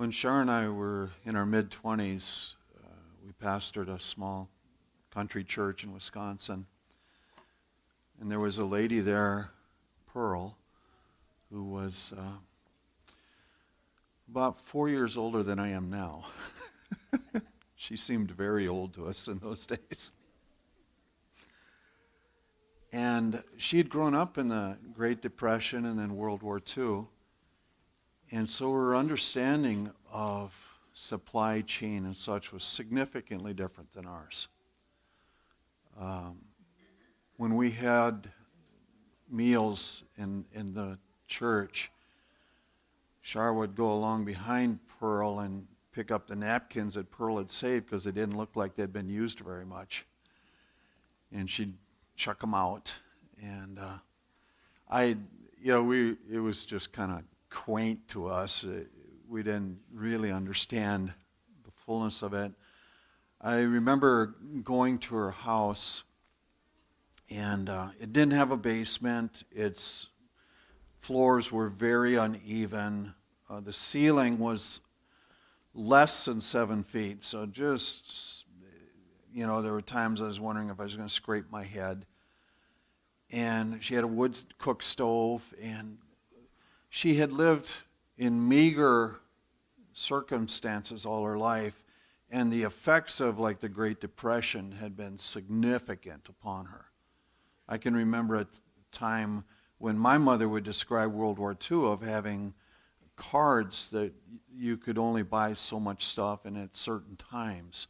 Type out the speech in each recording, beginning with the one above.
When Sharon and I were in our mid 20s, uh, we pastored a small country church in Wisconsin. And there was a lady there, Pearl, who was uh, about four years older than I am now. she seemed very old to us in those days. And she had grown up in the Great Depression and then World War II. And so her understanding of supply chain and such was significantly different than ours. Um, when we had meals in, in the church, Char would go along behind Pearl and pick up the napkins that Pearl had saved because they didn't look like they'd been used very much. And she'd chuck them out. And uh, I, you know, we, it was just kind of quaint to us. Uh, we didn't really understand the fullness of it. I remember going to her house, and uh, it didn't have a basement. Its floors were very uneven. Uh, the ceiling was less than seven feet, so just, you know, there were times I was wondering if I was going to scrape my head. And she had a wood cook stove, and she had lived in meager circumstances all her life, and the effects of like the Great Depression had been significant upon her. I can remember a time when my mother would describe World War II of having cards that you could only buy so much stuff and at certain times.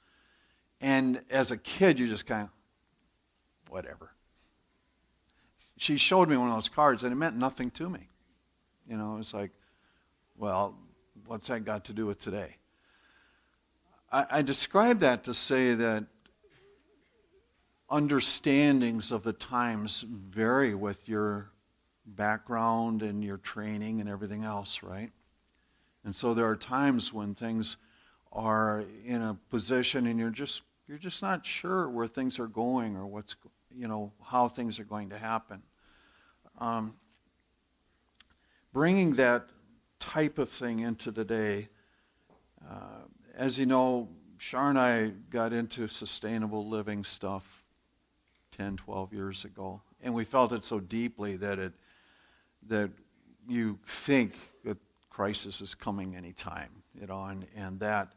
And as a kid, you just kind of, whatever. She showed me one of those cards, and it meant nothing to me. You know, it's like, well, what's that got to do with today? I, I describe that to say that understandings of the times vary with your background and your training and everything else, right? And so there are times when things are in a position and you're just you're just not sure where things are going or what's you know how things are going to happen. Um, bringing that type of thing into the day. Uh, as you know, Shar and I got into sustainable living stuff 10, 12 years ago, and we felt it so deeply that it that you think that crisis is coming anytime, you know, and, and that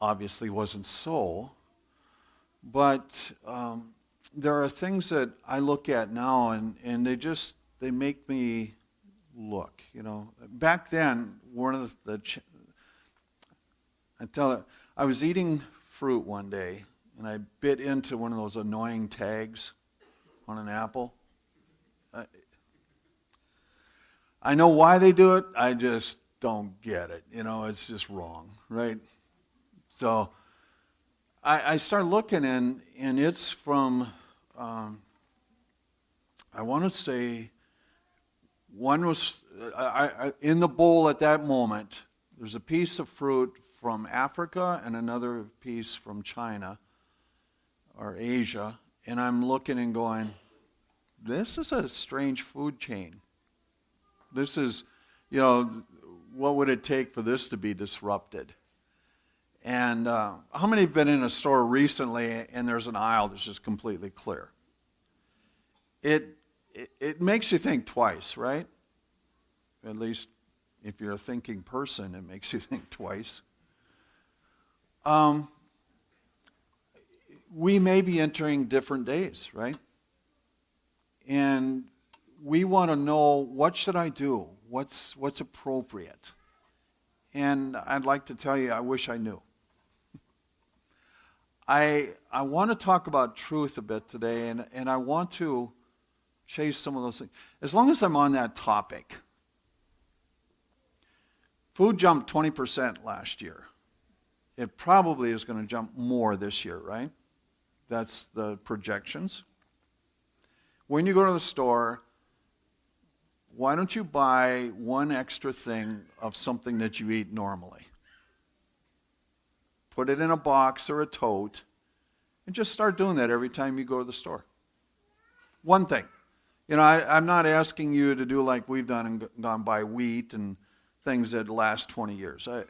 obviously wasn't so. But um, there are things that I look at now, and, and they just they make me look. You know, back then, one of the, the I tell it, I was eating fruit one day, and I bit into one of those annoying tags on an apple. I, I know why they do it. I just don't get it. You know, it's just wrong, right? So I, I start looking, and and it's from um, I want to say one was I, I, in the bowl at that moment. There's a piece of fruit from Africa and another piece from China or Asia, and I'm looking and going, "This is a strange food chain. This is, you know, what would it take for this to be disrupted?" And uh, how many have been in a store recently and there's an aisle that's just completely clear? It, it, makes you think twice, right? At least if you're a thinking person, it makes you think twice. Um, we may be entering different days, right? And we want to know what should I do? What's, what's appropriate? And I'd like to tell you, I wish I knew. I, I want to talk about truth a bit today, and, and I want to chase some of those things. As long as I'm on that topic, food jumped 20% last year. It probably is going to jump more this year, right? That's the projections. When you go to the store, why don't you buy one extra thing of something that you eat normally? put it in a box or a tote, and just start doing that every time you go to the store. One thing. You know, I, am not asking you to do like we've done and gone buy wheat and things that last 20 years. I,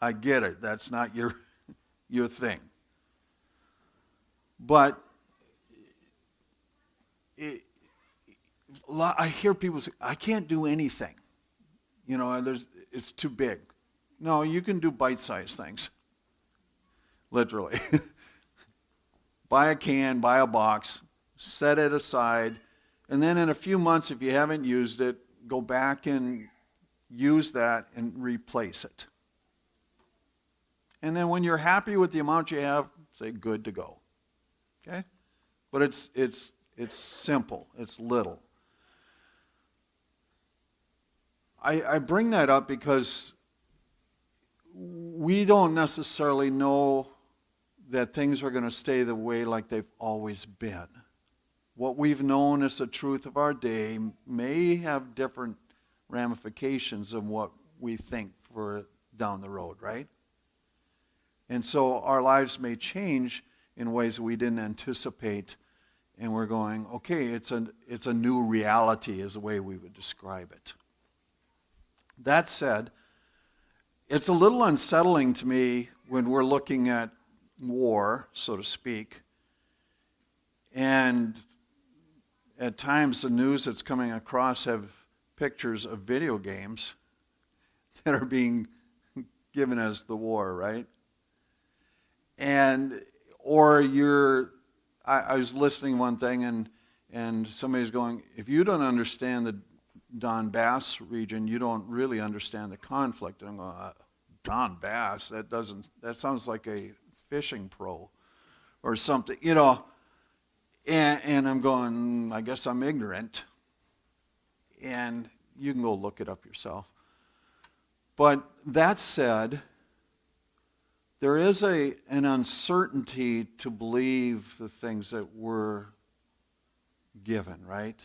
I get it. That's not your, your thing. But it, I hear people say, I can't do anything. You know, there's, it's too big. No, you can do bite sized things. Literally. buy a can, buy a box, set it aside, and then in a few months, if you haven't used it, go back and use that and replace it. And then when you're happy with the amount you have, say good to go. Okay? But it's it's it's simple. It's little. I, I bring that up because we don't necessarily know that things are going to stay the way like they've always been. What we've known as the truth of our day may have different ramifications of what we think for down the road, right? And so our lives may change in ways we didn't anticipate, and we're going, okay, it's a, it's a new reality, is the way we would describe it. That said, it's a little unsettling to me when we're looking at war, so to speak, and at times the news that's coming across have pictures of video games that are being given as the war, right? And or you're I, I was listening one thing and and somebody's going, if you don't understand the Donbass region, you don't really understand the conflict. And I'm going, uh, Donbass, that doesn't that sounds like a fishing pro or something, you know. And, and I'm going, mm, I guess I'm ignorant. And you can go look it up yourself. But that said, there is a, an uncertainty to believe the things that we're given, right?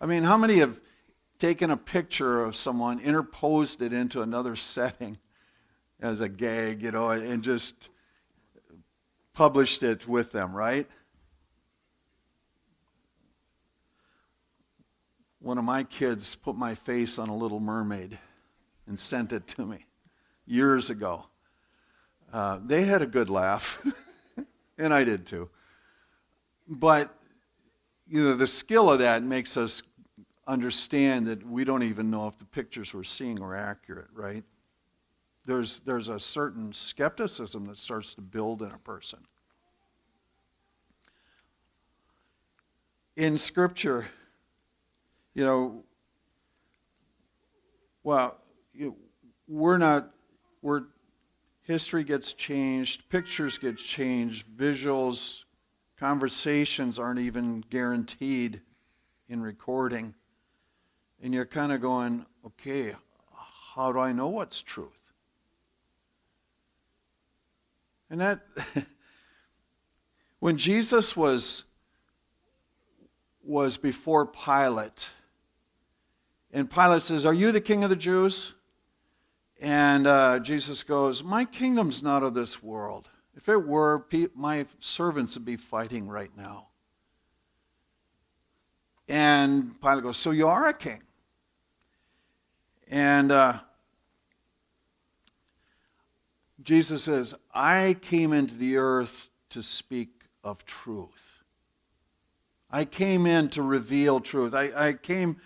I mean, how many have taken a picture of someone, interposed it into another setting as a gag, you know, and just published it with them, right? One of my kids put my face on a little mermaid and sent it to me years ago. Uh, they had a good laugh, and I did too. But you know, the skill of that makes us understand that we don't even know if the pictures we're seeing are accurate, right? There's, there's a certain skepticism that starts to build in a person. In Scripture, you know, well, you, we're not, we're history gets changed, pictures get changed, visuals, conversations aren't even guaranteed in recording. And you're kind of going, okay, how do I know what's truth? And that, when Jesus was, was before Pilate, and Pilate says, Are you the king of the Jews? And uh, Jesus goes, My kingdom's not of this world. If it were, my servants would be fighting right now. And Pilate goes, So you are a king? And uh, Jesus says, I came into the earth to speak of truth. I came in to reveal truth. I, I came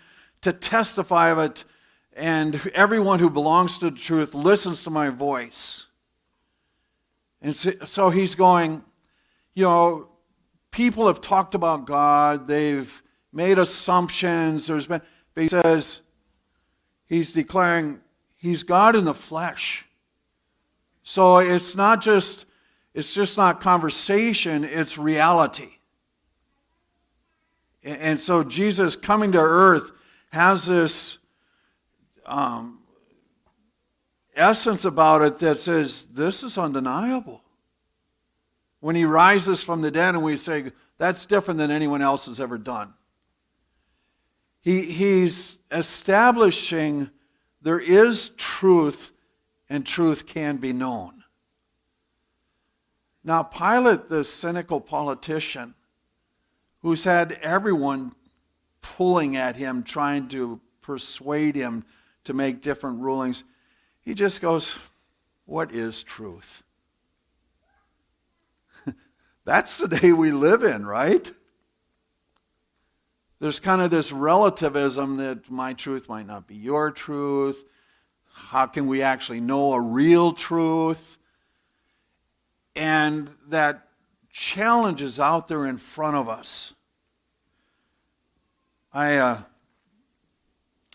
to testify of it and everyone who belongs to the truth listens to my voice. And so he's going, you know, people have talked about God, they've made assumptions, there's been, but he says, he's declaring he's God in the flesh. So it's not just, it's just not conversation, it's reality. And so Jesus coming to earth has this um, essence about it that says this is undeniable. When he rises from the dead, and we say that's different than anyone else has ever done. He, he's establishing there is truth, and truth can be known. Now, Pilate, the cynical politician, who's had everyone pulling at him, trying to persuade him to make different rulings. He just goes, what is truth? That's the day we live in, right? There's kind of this relativism that my truth might not be your truth. How can we actually know a real truth? And that challenge is out there in front of us. I, uh,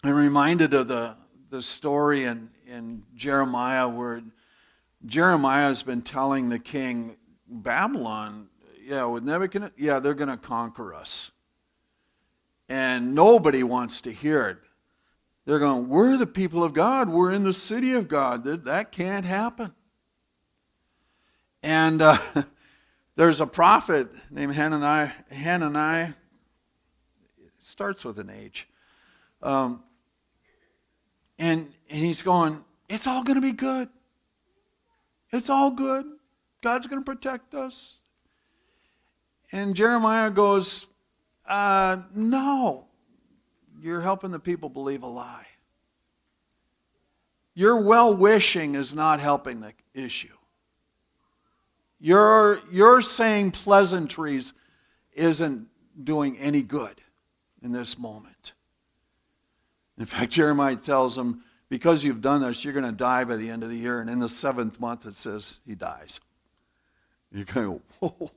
I'm reminded of the, the story in, in Jeremiah where Jeremiah has been telling the king, Babylon, yeah, with Nebuchadnezzar, yeah, they're going to conquer us. And nobody wants to hear it. They're going, we're the people of God. We're in the city of God. That, that can't happen. And uh, there's a prophet named it starts with an H. Um, and, and he's going, it's all going to be good. It's all good. God's going to protect us. And Jeremiah goes, uh, No, you're helping the people believe a lie. Your well wishing is not helping the issue. Your, your saying pleasantries isn't doing any good in this moment. In fact, Jeremiah tells them, because you've done this, you're going to die by the end of the year. And in the seventh month, it says he dies. You kind of, whoa,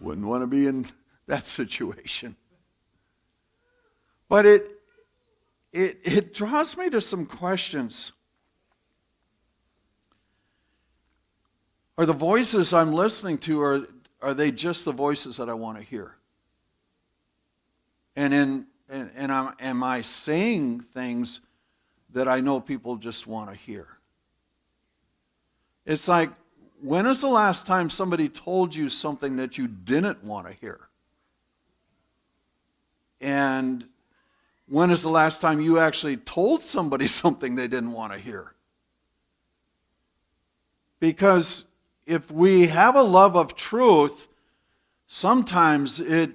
wouldn't want to be in that situation. But it, it, it draws me to some questions. Are the voices I'm listening to, are, are they just the voices that I want to hear? And, in, and, and I'm, am I saying things that I know people just want to hear? It's like when is the last time somebody told you something that you didn't want to hear? And when is the last time you actually told somebody something they didn't want to hear? Because if we have a love of truth, sometimes it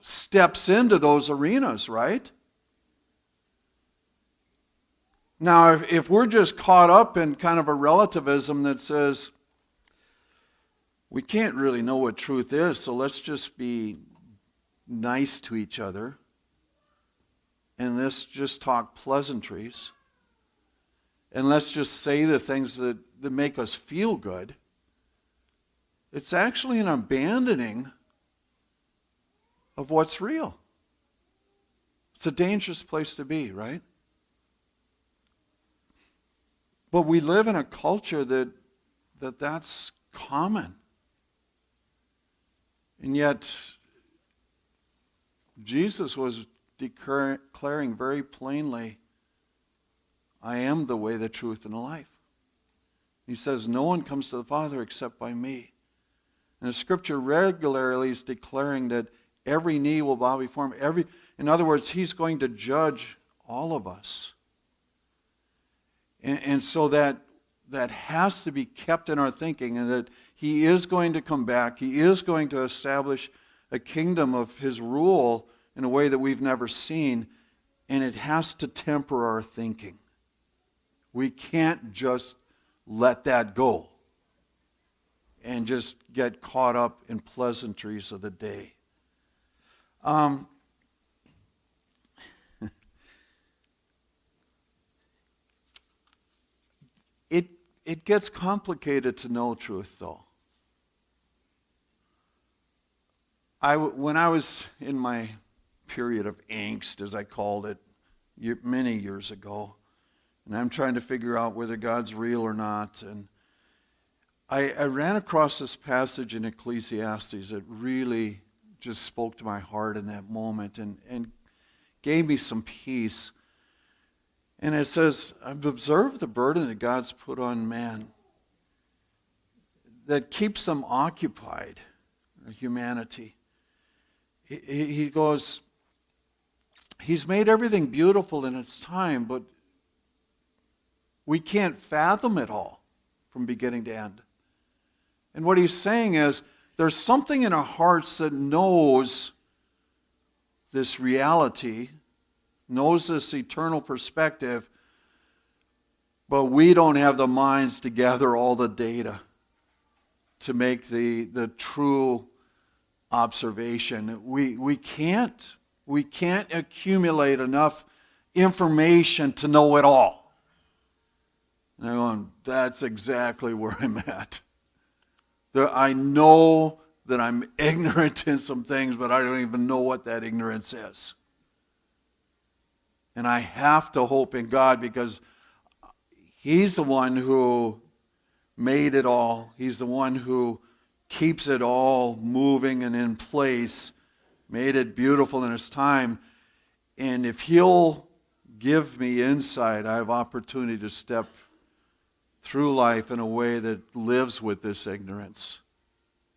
steps into those arenas, right? Now, if, if we're just caught up in kind of a relativism that says, we can't really know what truth is, so let's just be nice to each other and let's just talk pleasantries and let's just say the things that, that make us feel good. It's actually an abandoning of what's real. It's a dangerous place to be, right? But we live in a culture that, that that's common. And yet, Jesus was declaring very plainly, I am the way, the truth, and the life. He says, No one comes to the Father except by me. And the scripture regularly is declaring that every knee will bow before him. Every, in other words, he's going to judge all of us. And, and so that, that has to be kept in our thinking, and that he is going to come back. He is going to establish a kingdom of His rule in a way that we've never seen, and it has to temper our thinking. We can't just let that go and just get caught up in pleasantries of the day. Um, it, it gets complicated to know truth, though. I, when I was in my period of angst, as I called it, many years ago, and I'm trying to figure out whether God's real or not, and I, I ran across this passage in Ecclesiastes that really just spoke to my heart in that moment and, and gave me some peace. And it says, I've observed the burden that God's put on man that keeps them occupied, humanity he, he goes, He's made everything beautiful in its time, but we can't fathom it all from beginning to end. And what he's saying is there's something in our hearts that knows this reality, knows this eternal perspective, But we don't have the minds to gather all the data to make the, the true observation. We, we can't. We can't accumulate enough information to know it all. And I'm going, that's exactly where I'm at. I know that I'm ignorant in some things, but I don't even know what that ignorance is. And I have to hope in God because He's the one who made it all. He's the one who keeps it all moving and in place, made it beautiful in His time. And if He'll give me insight, I have opportunity to step through life in a way that lives with this ignorance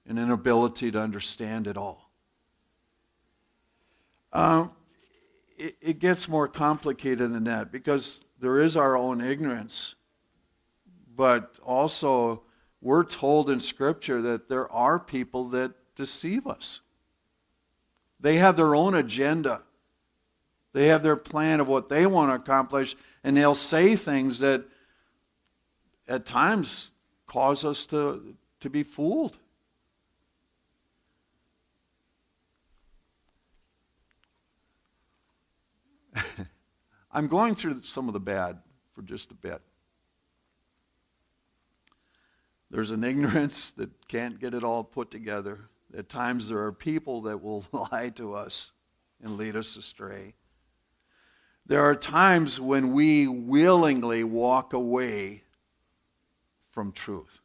and inability to understand it all. Um, it, it gets more complicated than that because there is our own ignorance, but also we're told in Scripture that there are people that deceive us. They have their own agenda. They have their plan of what they want to accomplish, and they'll say things that at times cause us to, to be fooled. I'm going through some of the bad for just a bit. There's an ignorance that can't get it all put together. At times, there are people that will lie to us and lead us astray. There are times when we willingly walk away from truth.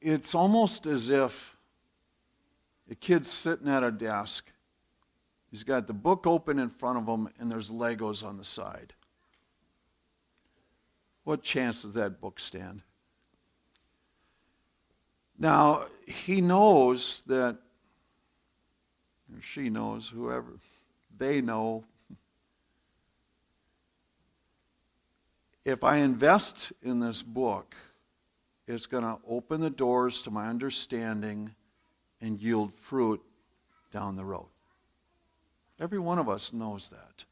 it's almost as if a kid's sitting at a desk. He's got the book open in front of him, and there's Legos on the side. What chance does that book stand? Now, he knows that, or she knows, whoever, they know. If I invest in this book, it's going to open the doors to my understanding and yield fruit down the road. Every one of us knows that.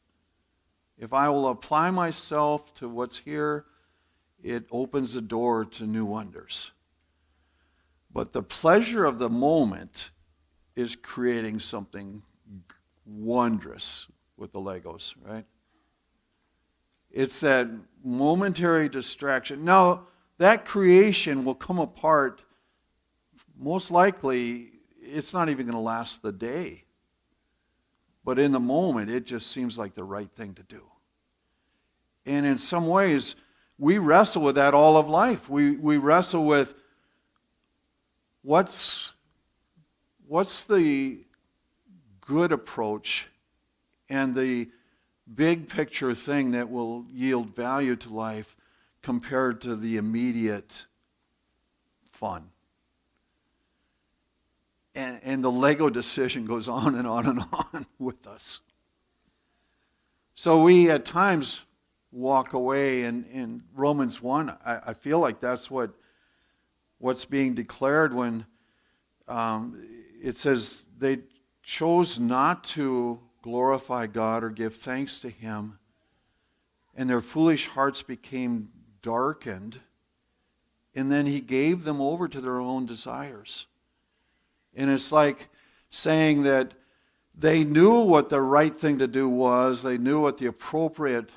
If I will apply myself to what's here, it opens the door to new wonders. But the pleasure of the moment is creating something wondrous with the Legos, right? It's that momentary distraction. Now, that creation will come apart. Most likely, it's not even going to last the day. But in the moment, it just seems like the right thing to do. And in some ways, we wrestle with that all of life. We, we wrestle with what's, what's the good approach and the big picture thing that will yield value to life compared to the immediate fun. And, and the Lego decision goes on and on and on with us. So we at times walk away, and in Romans 1, I, I, feel like that's what, what's being declared when um, it says they chose not to glorify God or give thanks to Him, and their foolish hearts became darkened, and then he gave them over to their own desires. And it's like saying that they knew what the right thing to do was, they knew what the appropriate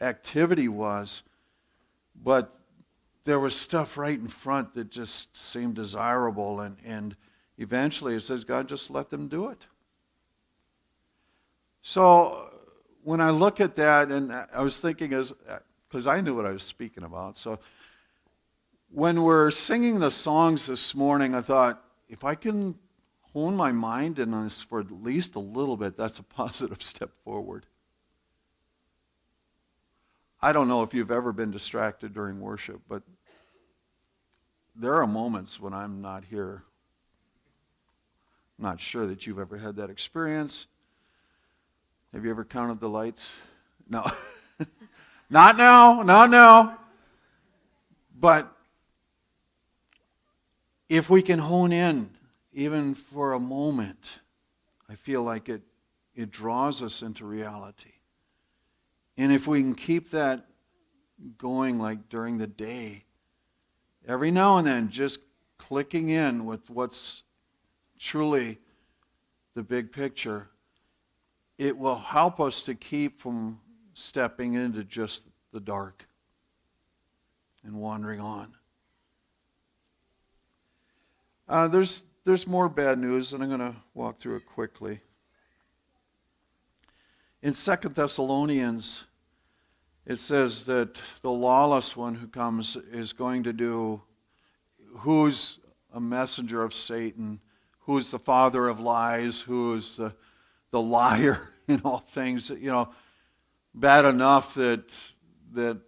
activity was, but there was stuff right in front that just seemed desirable, and, and eventually it says God just let them do it. So when I look at that, and I was thinking as uh, because I knew what I was speaking about. So when we're singing the songs this morning, I thought, if I can hone my mind in this for at least a little bit, that's a positive step forward. I don't know if you've ever been distracted during worship, but there are moments when I'm not here. I'm not sure that you've ever had that experience. Have you ever counted the lights? No. Not now, not now. But if we can hone in even for a moment, I feel like it, it draws us into reality. And if we can keep that going like during the day, every now and then just clicking in with what's truly the big picture, it will help us to keep from stepping into just the dark and wandering on. Uh, there's, there's more bad news, and I'm going to walk through it quickly. In Second Thessalonians, it says that the lawless one who comes is going to do, who's a messenger of Satan, who's the father of lies, who's the, the liar in all things. You know, bad enough that, that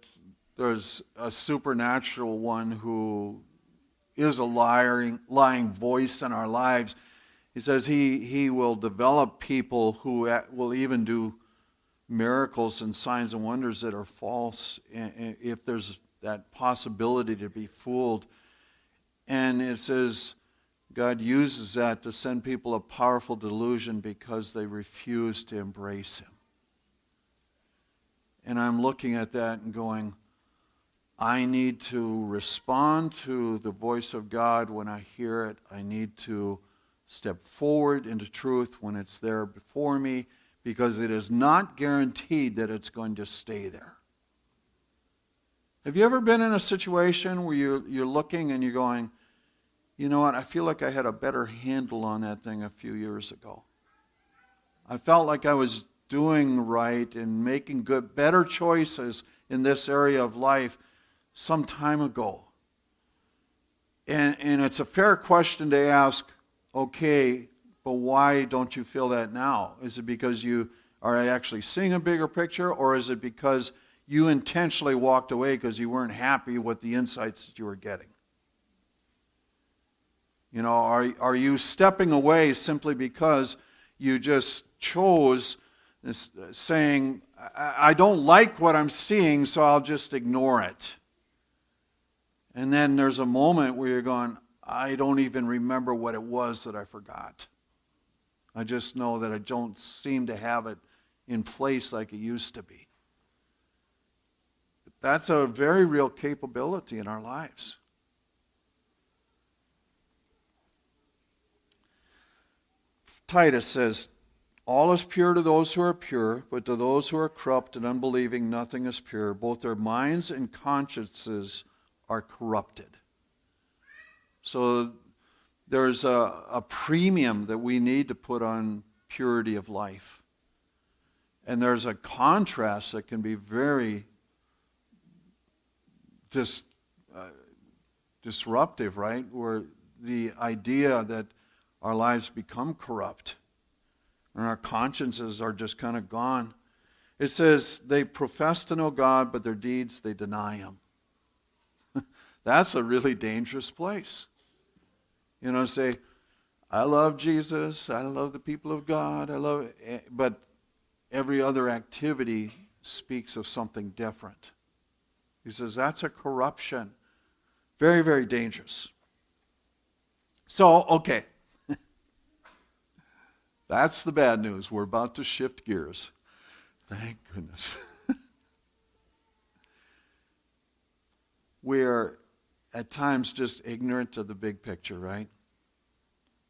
there's a supernatural one who is a lying, lying voice in our lives. He says he, he will develop people who will even do miracles and signs and wonders that are false if there's that possibility to be fooled. And it says God uses that to send people a powerful delusion because they refuse to embrace Him. And I'm looking at that and going, I need to respond to the voice of God when I hear it. I need to step forward into truth when it's there before me because it is not guaranteed that it's going to stay there. Have you ever been in a situation where you're, you're looking and you're going, you know what, I feel like I had a better handle on that thing a few years ago. I felt like I was doing right and making good, better choices in this area of life some time ago. And, and it's a fair question to ask okay, but why don't you feel that now? Is it because you are actually seeing a bigger picture, or is it because you intentionally walked away because you weren't happy with the insights that you were getting? You know, are, are you stepping away simply because you just chose this, uh, saying, I, I don't like what I'm seeing, so I'll just ignore it? And then there's a moment where you're going, I don't even remember what it was that I forgot. I just know that I don't seem to have it in place like it used to be. That's a very real capability in our lives. Titus says, All is pure to those who are pure, but to those who are corrupt and unbelieving, nothing is pure. Both their minds and consciences are corrupted. So there's a, a premium that we need to put on purity of life. And there's a contrast that can be very dis, uh, disruptive, right? Where the idea that our lives become corrupt and our consciences are just kind of gone. It says they profess to know God, but their deeds they deny Him. That's a really dangerous place. You know, say, I love Jesus, I love the people of God, I love. Eh, but every other activity speaks of something different. He says that's a corruption. Very, very dangerous. So, okay. That's the bad news. We're about to shift gears. Thank goodness. We're at times just ignorant of the big picture, right?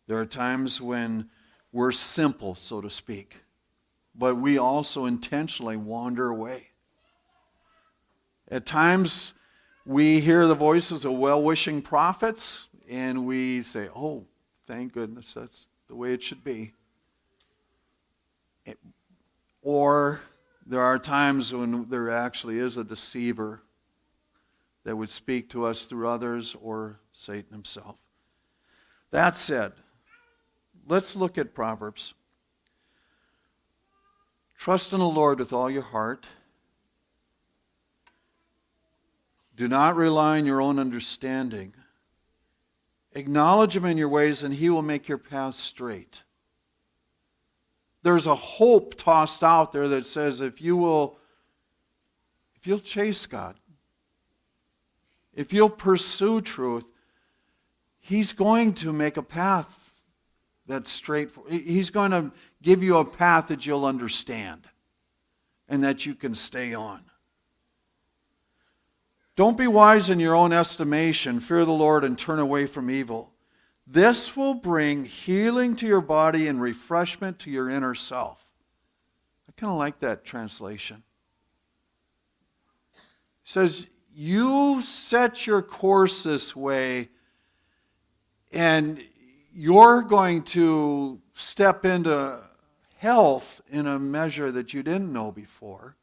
There are times when we're simple, so to speak, but we also intentionally wander away. At times, we hear the voices of well wishing prophets and we say, oh, thank goodness, that's the way it should be. Or there are times when there actually is a deceiver that would speak to us through others or Satan himself. That said, let's look at Proverbs. Trust in the Lord with all your heart. Do not rely on your own understanding. Acknowledge him in your ways, and he will make your path straight. There's a hope tossed out there that says if you will if you'll chase God, if you'll pursue truth, he's going to make a path that's straight. He's going to give you a path that you'll understand and that you can stay on. Don't be wise in your own estimation. Fear the Lord and turn away from evil. This will bring healing to your body and refreshment to your inner self. I kind of like that translation. It says, You set your course this way, and you're going to step into health in a measure that you didn't know before.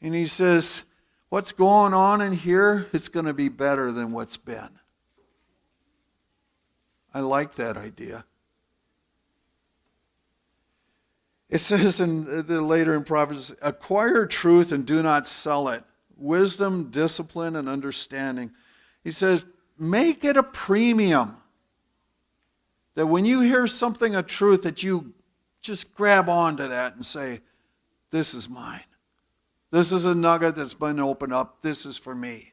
And he says, What's going on in here? It's going to be better than what's been. I like that idea. It says in the later in Proverbs, acquire truth and do not sell it. Wisdom, discipline, and understanding. He says, make it a premium. That when you hear something of truth, that you just grab onto that and say, This is mine. This is a nugget that's been opened up. This is for me.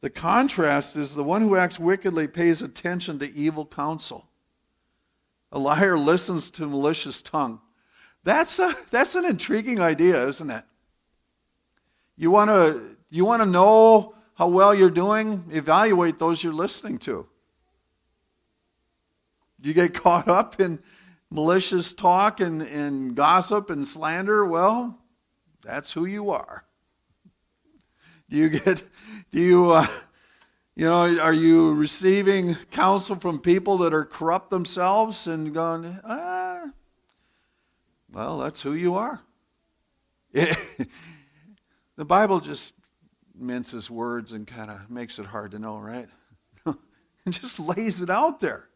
The contrast is the one who acts wickedly pays attention to evil counsel. A liar listens to malicious tongue. That's, a, that's an intriguing idea, isn't it? You want to you want to know how well you're doing? Evaluate those you're listening to. You get caught up in malicious talk and, and gossip and slander? Well, that's who you are. Do you get, do you, uh, you know, are you receiving counsel from people that are corrupt themselves and going, ah, well, that's who you are. the Bible just minces words and kind of makes it hard to know, right? and just lays it out there.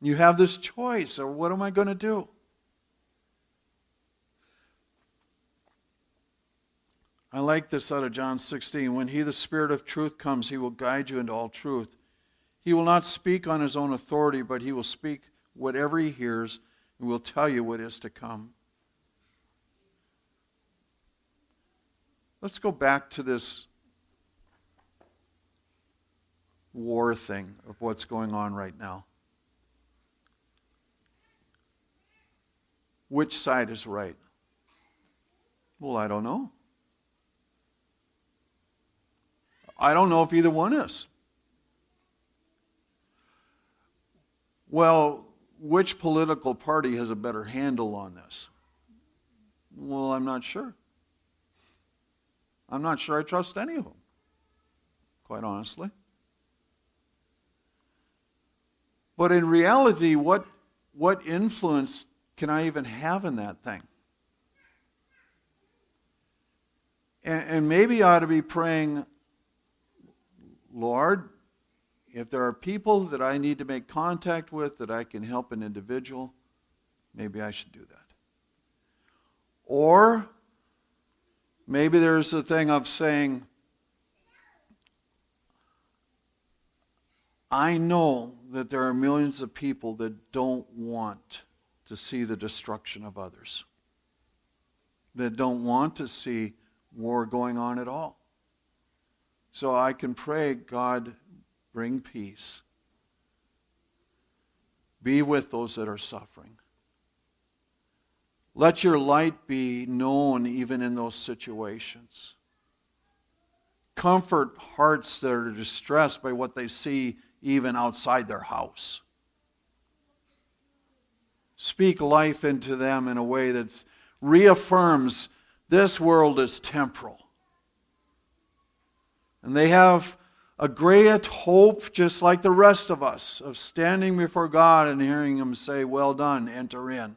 You have this choice, or what am I going to do? I like this out of John 16. When he, the Spirit of truth, comes, he will guide you into all truth. He will not speak on his own authority, but he will speak whatever he hears and will tell you what is to come. Let's go back to this war thing of what's going on right now. Which side is right? Well, I don't know. I don't know if either one is. Well, which political party has a better handle on this? Well, I'm not sure. I'm not sure I trust any of them, quite honestly. But in reality, what, what influence can I even have in that thing? And, and maybe I ought to be praying, Lord, if there are people that I need to make contact with that I can help an individual, maybe I should do that. Or maybe there's a thing of saying, I know that there are millions of people that don't want to see the destruction of others, that don't want to see war going on at all. So I can pray, God, bring peace. Be with those that are suffering. Let your light be known even in those situations. Comfort hearts that are distressed by what they see even outside their house. Speak life into them in a way that reaffirms this world is temporal. And they have a great hope, just like the rest of us, of standing before God and hearing Him say, Well done, enter in.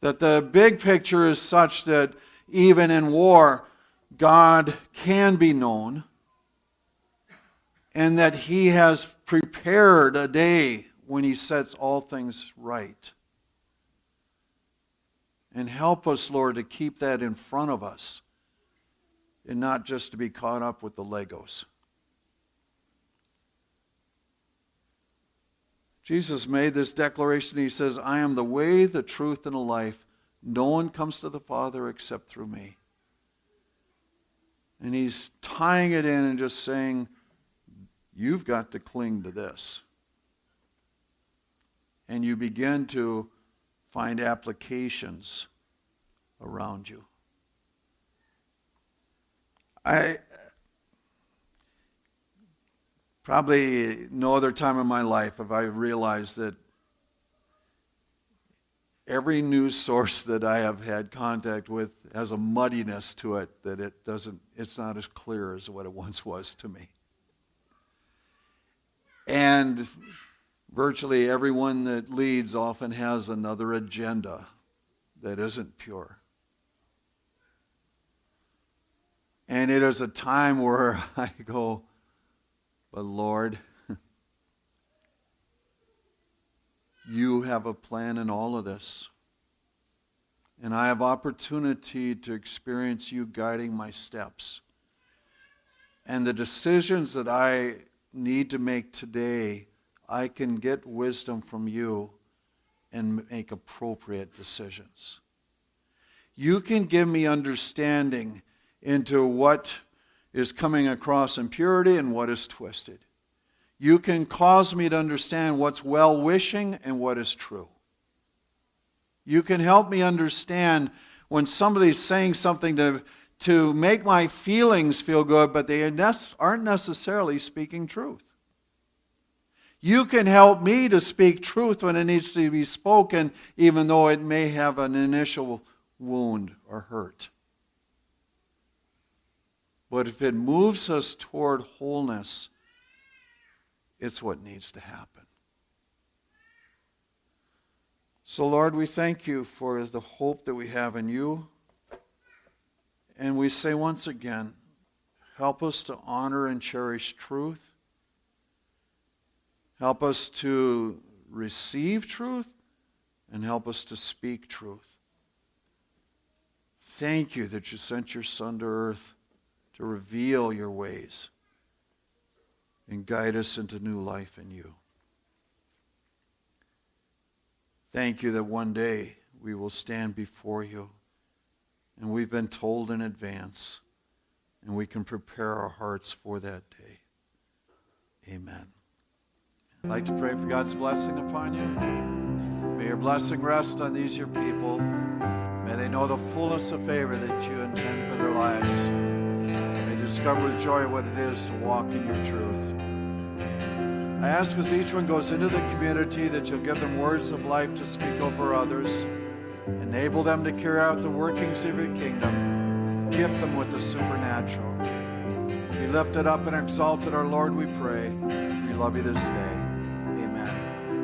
That the big picture is such that even in war, God can be known and that He has prepared a day when He sets all things right. And help us, Lord, to keep that in front of us and not just to be caught up with the Legos. Jesus made this declaration. He says, I am the way, the truth, and the life. No one comes to the Father except through me. And he's tying it in and just saying, You've got to cling to this. And you begin to find applications around you. I probably no other time in my life have I realized that every news source that I have had contact with has a muddiness to it that it doesn't it's not as clear as what it once was to me. And virtually everyone that leads often has another agenda that isn't pure. And it is a time where I go, but Lord, you have a plan in all of this. And I have opportunity to experience you guiding my steps. And the decisions that I need to make today, I can get wisdom from you and make appropriate decisions. You can give me understanding into what is coming across impurity and what is twisted. You can cause me to understand what's well wishing and what is true. You can help me understand when somebody's saying something to, to make my feelings feel good, but they aren't necessarily speaking truth. You can help me to speak truth when it needs to be spoken, even though it may have an initial wound or hurt. But if it moves us toward wholeness, it's what needs to happen. So, Lord, we thank you for the hope that we have in you. And we say once again, help us to honor and cherish truth. Help us to receive truth and help us to speak truth. Thank you that you sent your Son to earth to reveal your ways and guide us into new life in you. Thank you that one day we will stand before you and we've been told in advance and we can prepare our hearts for that day. Amen. I'd like to pray for God's blessing upon you. May your blessing rest on these your people. May they know the fullness of favor that you intend for their lives discover with joy what it is to walk in your truth. I ask as each one goes into the community that you'll give them words of life to speak over others, enable them to carry out the workings of your kingdom, gift them with the supernatural. Be lifted up and exalted, our Lord, we pray. We love you this day.